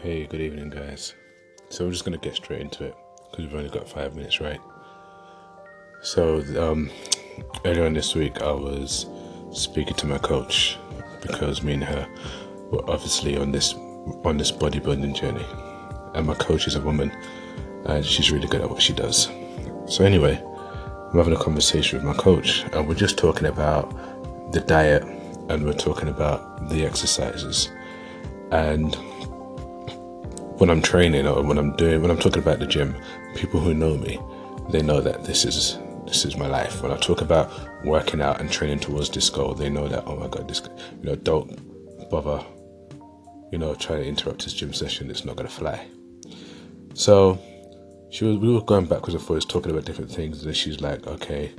Hey, good evening, guys. So we're just gonna get straight into it because we've only got five minutes, right? So um, earlier on this week, I was speaking to my coach because me and her were obviously on this on this bodybuilding journey, and my coach is a woman, and she's really good at what she does. So anyway, I'm having a conversation with my coach, and we're just talking about the diet, and we're talking about the exercises, and when I'm training or when I'm doing when I'm talking about the gym, people who know me, they know that this is this is my life. When I talk about working out and training towards this goal, they know that oh my god, this you know don't bother, you know, trying to interrupt this gym session. It's not gonna fly. So she was we were going backwards and forwards talking about different things, and she's like, okay,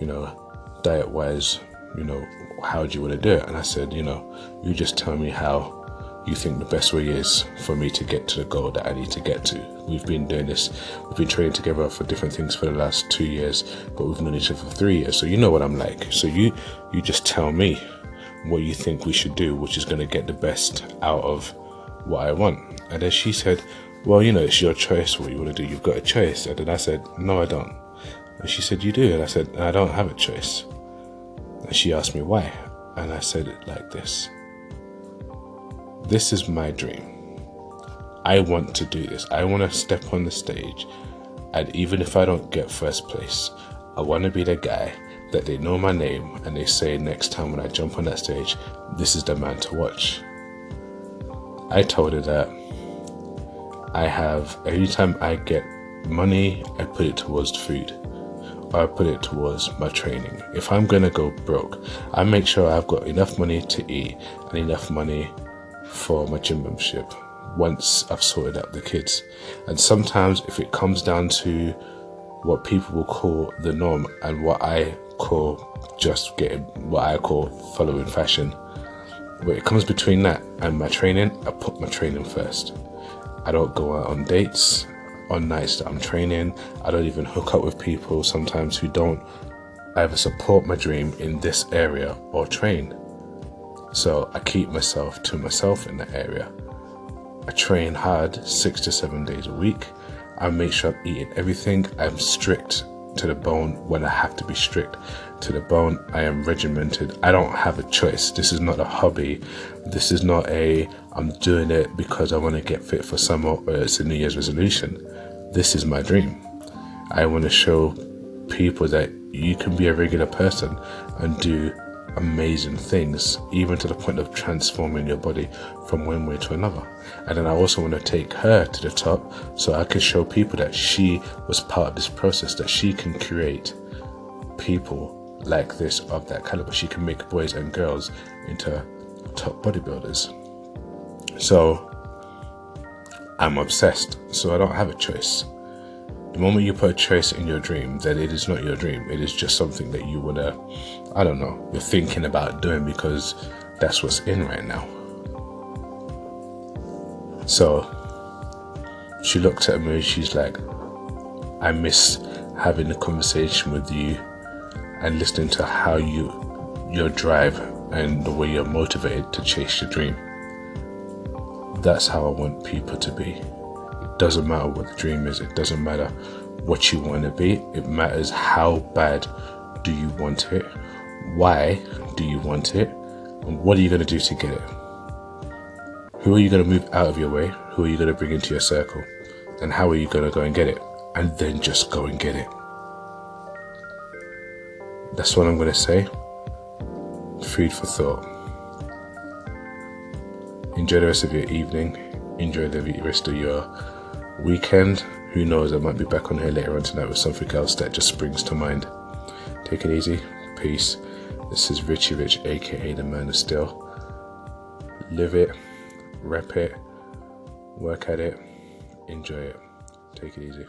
you know, diet wise, you know, how do you want to do it? And I said, you know, you just tell me how you think the best way is for me to get to the goal that I need to get to. We've been doing this, we've been training together for different things for the last two years, but we've known each other for three years. So you know what I'm like. So you you just tell me what you think we should do, which is going to get the best out of what I want. And then she said, "Well, you know, it's your choice what you want to do. You've got a choice." And then I said, "No, I don't." And she said, "You do." And I said, "I don't have a choice." And she asked me why, and I said it like this. This is my dream. I want to do this. I want to step on the stage, and even if I don't get first place, I want to be the guy that they know my name and they say next time when I jump on that stage, this is the man to watch. I told her that I have, every time I get money, I put it towards food or I put it towards my training. If I'm gonna go broke, I make sure I've got enough money to eat and enough money for my gym membership once I've sorted out the kids. And sometimes, if it comes down to what people will call the norm and what I call just getting what I call following fashion, when it comes between that and my training, I put my training first. I don't go out on dates on nights that I'm training. I don't even hook up with people sometimes who don't either support my dream in this area or train. So I keep myself to myself in that area. I train hard six to seven days a week. I make sure I'm eating everything. I'm strict to the bone when I have to be strict to the bone. I am regimented. I don't have a choice. This is not a hobby. This is not a I'm doing it because I want to get fit for summer or it's a New Year's resolution. This is my dream. I want to show people that you can be a regular person and do amazing things, even to the point of transforming your body from one way to another. And then I also want to take her to the top so I can show people that she was part of this process, that she can create people like this of that caliber. She can make boys and girls into top bodybuilders. So I'm obsessed, so I don't have a choice. The moment you put a choice in your dream, then it is not your dream. It is just something that you wanna, I don't know, you're thinking about doing because that's what's in right now. So she looked at me, and she's like, I miss having a conversation with you and listening to how you, your drive and the way you're motivated to chase your dream. That's how I want people to be doesn't matter what the dream is, it doesn't matter what you want to be, it matters how bad do you want it, why do you want it, and what are you going to do to get it. Who are you going to move out of your way? Who are you going to bring into your circle? And how are you going to go and get it? And then just go and get it. That's what I'm going to say. Food for thought. Enjoy the rest of your evening. Enjoy the rest of your weekend. Who knows? I might be back on here later on tonight with something else that just springs to mind. Take it easy. Peace. This is Richie Rich, aka the Man of Steel. Live it, rep it, work at it, enjoy it. Take it easy.